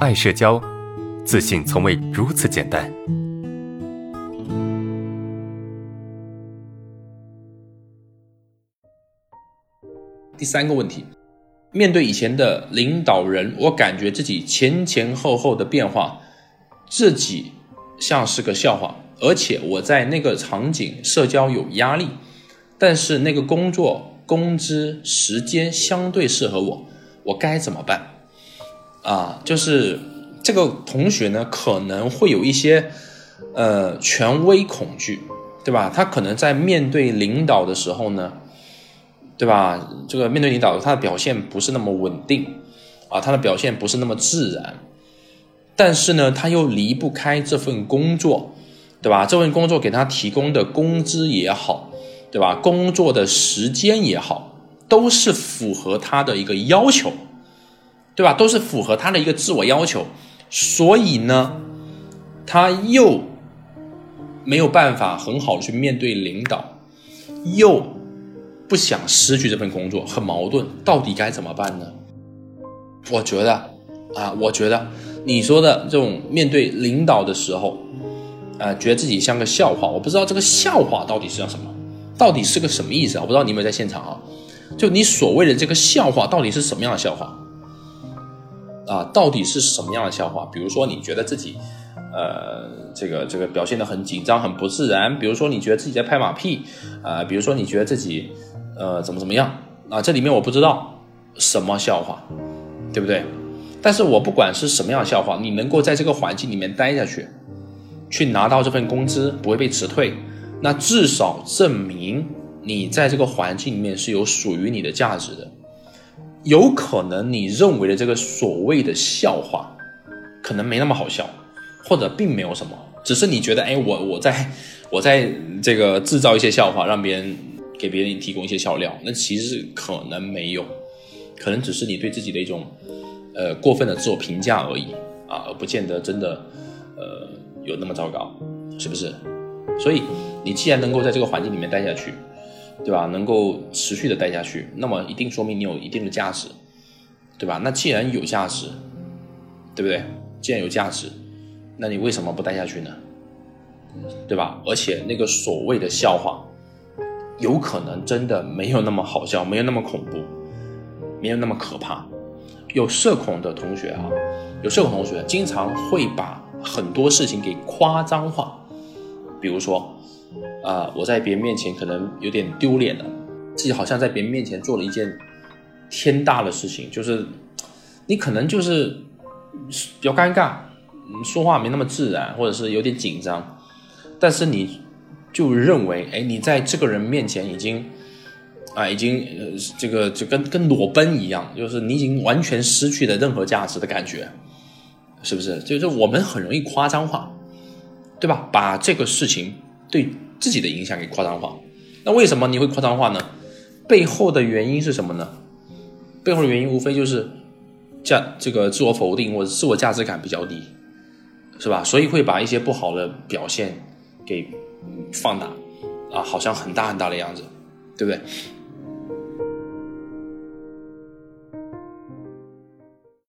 爱社交，自信从未如此简单。第三个问题，面对以前的领导人，我感觉自己前前后后的变化，自己像是个笑话，而且我在那个场景社交有压力，但是那个工作工资时间相对适合我，我该怎么办？啊，就是这个同学呢，可能会有一些呃权威恐惧，对吧？他可能在面对领导的时候呢。对吧？这个面对领导，他的表现不是那么稳定，啊，他的表现不是那么自然，但是呢，他又离不开这份工作，对吧？这份工作给他提供的工资也好，对吧？工作的时间也好，都是符合他的一个要求，对吧？都是符合他的一个自我要求，所以呢，他又没有办法很好的去面对领导，又。不想失去这份工作，很矛盾，到底该怎么办呢？我觉得啊，我觉得你说的这种面对领导的时候，啊，觉得自己像个笑话，我不知道这个笑话到底是叫什么，到底是个什么意思啊？我不知道你有没有在现场啊？就你所谓的这个笑话，到底是什么样的笑话？啊，到底是什么样的笑话？比如说，你觉得自己，呃，这个这个表现的很紧张、很不自然，比如说你觉得自己在拍马屁，啊，比如说你觉得自己。呃，怎么怎么样啊？这里面我不知道什么笑话，对不对？但是我不管是什么样的笑话，你能够在这个环境里面待下去，去拿到这份工资，不会被辞退，那至少证明你在这个环境里面是有属于你的价值的。有可能你认为的这个所谓的笑话，可能没那么好笑，或者并没有什么，只是你觉得，哎，我我在我在这个制造一些笑话，让别人。给别人提供一些笑料，那其实可能没有，可能只是你对自己的一种，呃，过分的自我评价而已啊，而不见得真的，呃，有那么糟糕，是不是？所以你既然能够在这个环境里面待下去，对吧？能够持续的待下去，那么一定说明你有一定的价值，对吧？那既然有价值，对不对？既然有价值，那你为什么不待下去呢？对吧？而且那个所谓的笑话。有可能真的没有那么好笑，没有那么恐怖，没有那么可怕。有社恐的同学啊，有社恐同学经常会把很多事情给夸张化。比如说，啊，我在别人面前可能有点丢脸了，自己好像在别人面前做了一件天大的事情，就是你可能就是比较尴尬，说话没那么自然，或者是有点紧张，但是你。就认为，哎，你在这个人面前已经，啊，已经，这个就跟跟裸奔一样，就是你已经完全失去了任何价值的感觉，是不是？就是我们很容易夸张化，对吧？把这个事情对自己的影响给夸张化。那为什么你会夸张化呢？背后的原因是什么呢？背后的原因无非就是价这个自我否定或者自我价值感比较低，是吧？所以会把一些不好的表现给。放大，啊，好像很大很大的样子，对不对？